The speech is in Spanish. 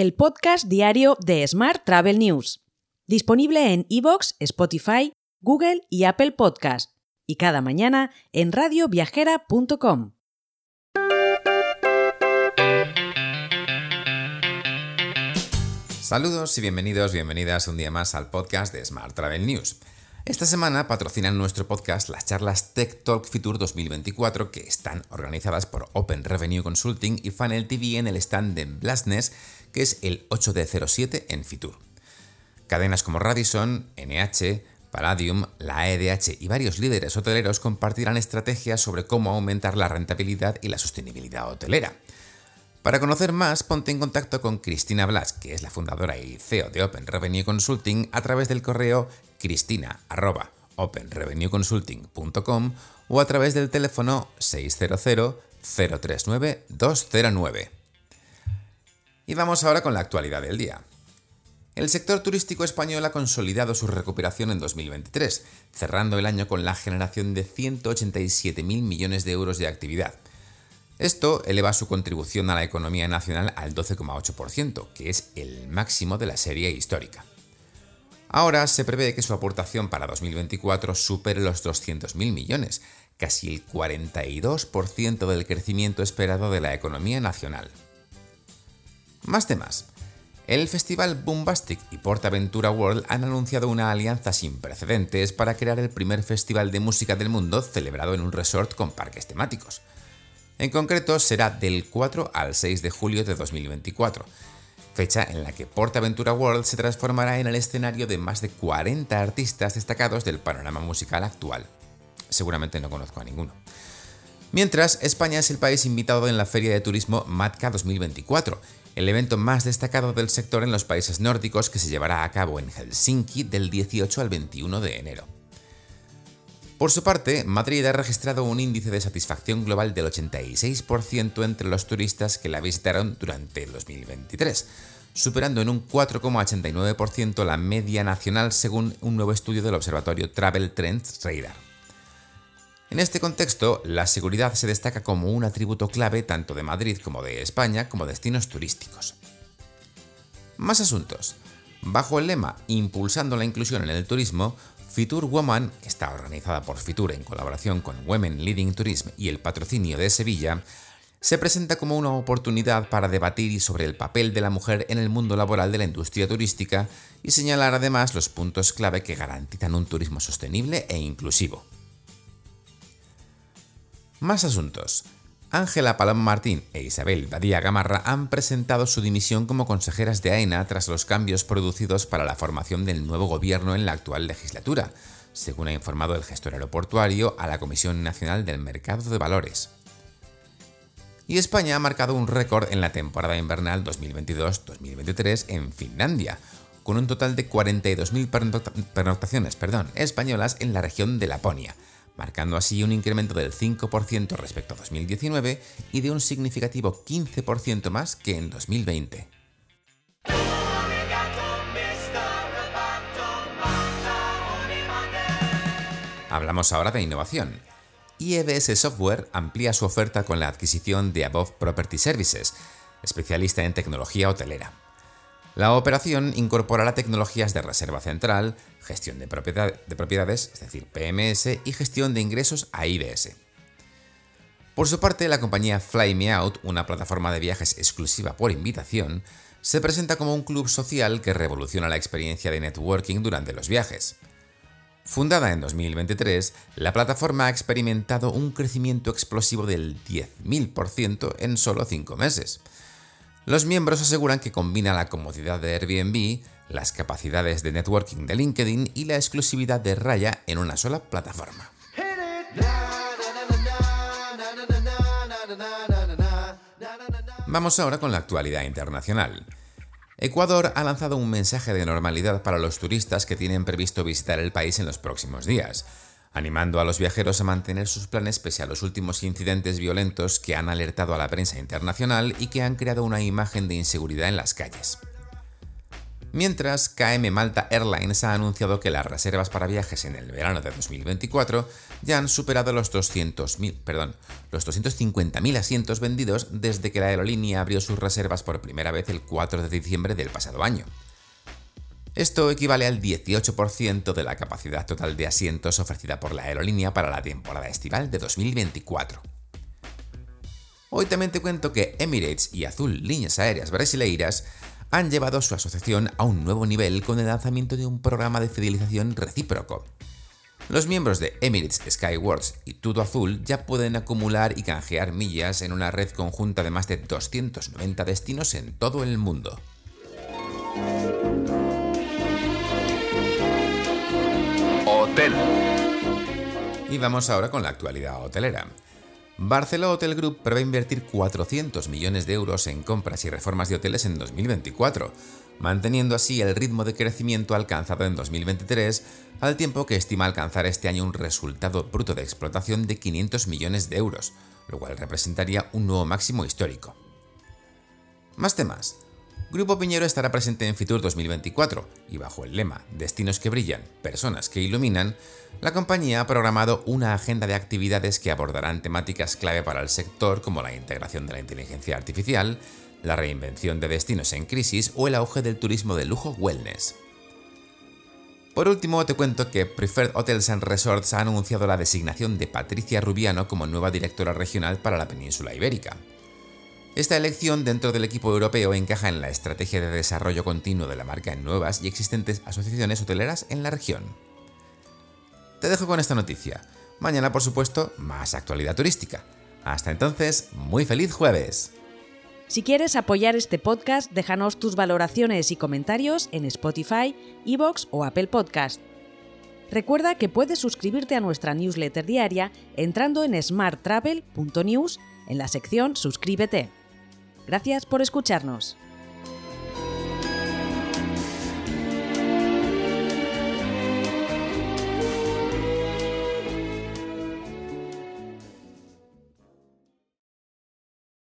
el podcast diario de Smart Travel News, disponible en iVoox, Spotify, Google y Apple Podcast, y cada mañana en radioviajera.com. Saludos y bienvenidos, bienvenidas un día más al podcast de Smart Travel News. Esta semana patrocinan nuestro podcast las charlas Tech Talk Future 2024 que están organizadas por Open Revenue Consulting y Funnel TV en el stand de Blastness, que es el 8D07 en Fitur. Cadenas como Radisson, NH, Palladium, la EDH y varios líderes hoteleros compartirán estrategias sobre cómo aumentar la rentabilidad y la sostenibilidad hotelera. Para conocer más, ponte en contacto con Cristina Blas, que es la fundadora y CEO de Open Revenue Consulting, a través del correo cristina.openrevenueconsulting.com o a través del teléfono 600-039-209. Y vamos ahora con la actualidad del día. El sector turístico español ha consolidado su recuperación en 2023, cerrando el año con la generación de 187.000 millones de euros de actividad esto eleva su contribución a la economía nacional al 12,8%, que es el máximo de la serie histórica. Ahora se prevé que su aportación para 2024 supere los 200.000 millones, casi el 42% del crecimiento esperado de la economía nacional. Más temas. El festival Boombastic y Portaventura World han anunciado una alianza sin precedentes para crear el primer festival de música del mundo celebrado en un resort con parques temáticos. En concreto, será del 4 al 6 de julio de 2024, fecha en la que PortAventura World se transformará en el escenario de más de 40 artistas destacados del panorama musical actual. Seguramente no conozco a ninguno. Mientras, España es el país invitado en la Feria de Turismo MATCA 2024, el evento más destacado del sector en los países nórdicos que se llevará a cabo en Helsinki del 18 al 21 de enero. Por su parte, Madrid ha registrado un índice de satisfacción global del 86% entre los turistas que la visitaron durante el 2023, superando en un 4,89% la media nacional según un nuevo estudio del observatorio Travel Trends Radar. En este contexto, la seguridad se destaca como un atributo clave tanto de Madrid como de España como destinos turísticos. Más asuntos. Bajo el lema Impulsando la inclusión en el turismo, Fitur Woman, que está organizada por Fitur en colaboración con Women Leading Tourism y el patrocinio de Sevilla, se presenta como una oportunidad para debatir sobre el papel de la mujer en el mundo laboral de la industria turística y señalar además los puntos clave que garantizan un turismo sostenible e inclusivo. Más asuntos. Ángela Paloma Martín e Isabel Badía Gamarra han presentado su dimisión como consejeras de AENA tras los cambios producidos para la formación del nuevo gobierno en la actual legislatura, según ha informado el gestor aeroportuario a la Comisión Nacional del Mercado de Valores. Y España ha marcado un récord en la temporada invernal 2022-2023 en Finlandia, con un total de 42.000 pernoctaciones españolas en la región de Laponia, marcando así un incremento del 5% respecto a 2019 y de un significativo 15% más que en 2020. Hablamos ahora de innovación. IEBS Software amplía su oferta con la adquisición de Above Property Services, especialista en tecnología hotelera. La operación incorporará tecnologías de reserva central, gestión de, propiedades, es decir, PMS, y gestión de ingresos a IBS. Por su parte, la compañía Fly Me Out, una plataforma de viajes exclusiva por invitación, se presenta como un club social que revoluciona la experiencia de networking durante los viajes. Fundada en 2023, la plataforma ha experimentado un crecimiento explosivo del 10.000% en solo 5 meses. Los miembros aseguran que combina la comodidad de Airbnb, las capacidades de networking de LinkedIn y la exclusividad de Raya en una sola plataforma. Vamos ahora con la actualidad internacional. Ecuador ha lanzado un mensaje de normalidad para los turistas que tienen previsto visitar el país en los próximos días animando a los viajeros a mantener sus planes pese a los últimos incidentes violentos que han alertado a la prensa internacional y que han creado una imagen de inseguridad en las calles. Mientras, KM Malta Airlines ha anunciado que las reservas para viajes en el verano de 2024 ya han superado los 200.000, perdón, los 250.000 asientos vendidos desde que la aerolínea abrió sus reservas por primera vez el 4 de diciembre del pasado año. Esto equivale al 18% de la capacidad total de asientos ofrecida por la aerolínea para la temporada estival de 2024. Hoy también te cuento que Emirates y Azul Líneas Aéreas Brasileiras han llevado su asociación a un nuevo nivel con el lanzamiento de un programa de fidelización recíproco. Los miembros de Emirates Skywards y Tudo Azul ya pueden acumular y canjear millas en una red conjunta de más de 290 destinos en todo el mundo. Y vamos ahora con la actualidad hotelera. Barcelona Hotel Group prevé invertir 400 millones de euros en compras y reformas de hoteles en 2024, manteniendo así el ritmo de crecimiento alcanzado en 2023, al tiempo que estima alcanzar este año un resultado bruto de explotación de 500 millones de euros, lo cual representaría un nuevo máximo histórico. Más temas. Grupo Piñero estará presente en Fitur 2024 y bajo el lema Destinos que brillan, personas que iluminan, la compañía ha programado una agenda de actividades que abordarán temáticas clave para el sector como la integración de la inteligencia artificial, la reinvención de destinos en crisis o el auge del turismo de lujo wellness. Por último, te cuento que Preferred Hotels and Resorts ha anunciado la designación de Patricia Rubiano como nueva directora regional para la península ibérica. Esta elección dentro del equipo europeo encaja en la estrategia de desarrollo continuo de la marca en nuevas y existentes asociaciones hoteleras en la región. Te dejo con esta noticia. Mañana, por supuesto, más actualidad turística. Hasta entonces, muy feliz jueves. Si quieres apoyar este podcast, déjanos tus valoraciones y comentarios en Spotify, Evox o Apple Podcast. Recuerda que puedes suscribirte a nuestra newsletter diaria entrando en smarttravel.news en la sección Suscríbete. Gracias por escucharnos.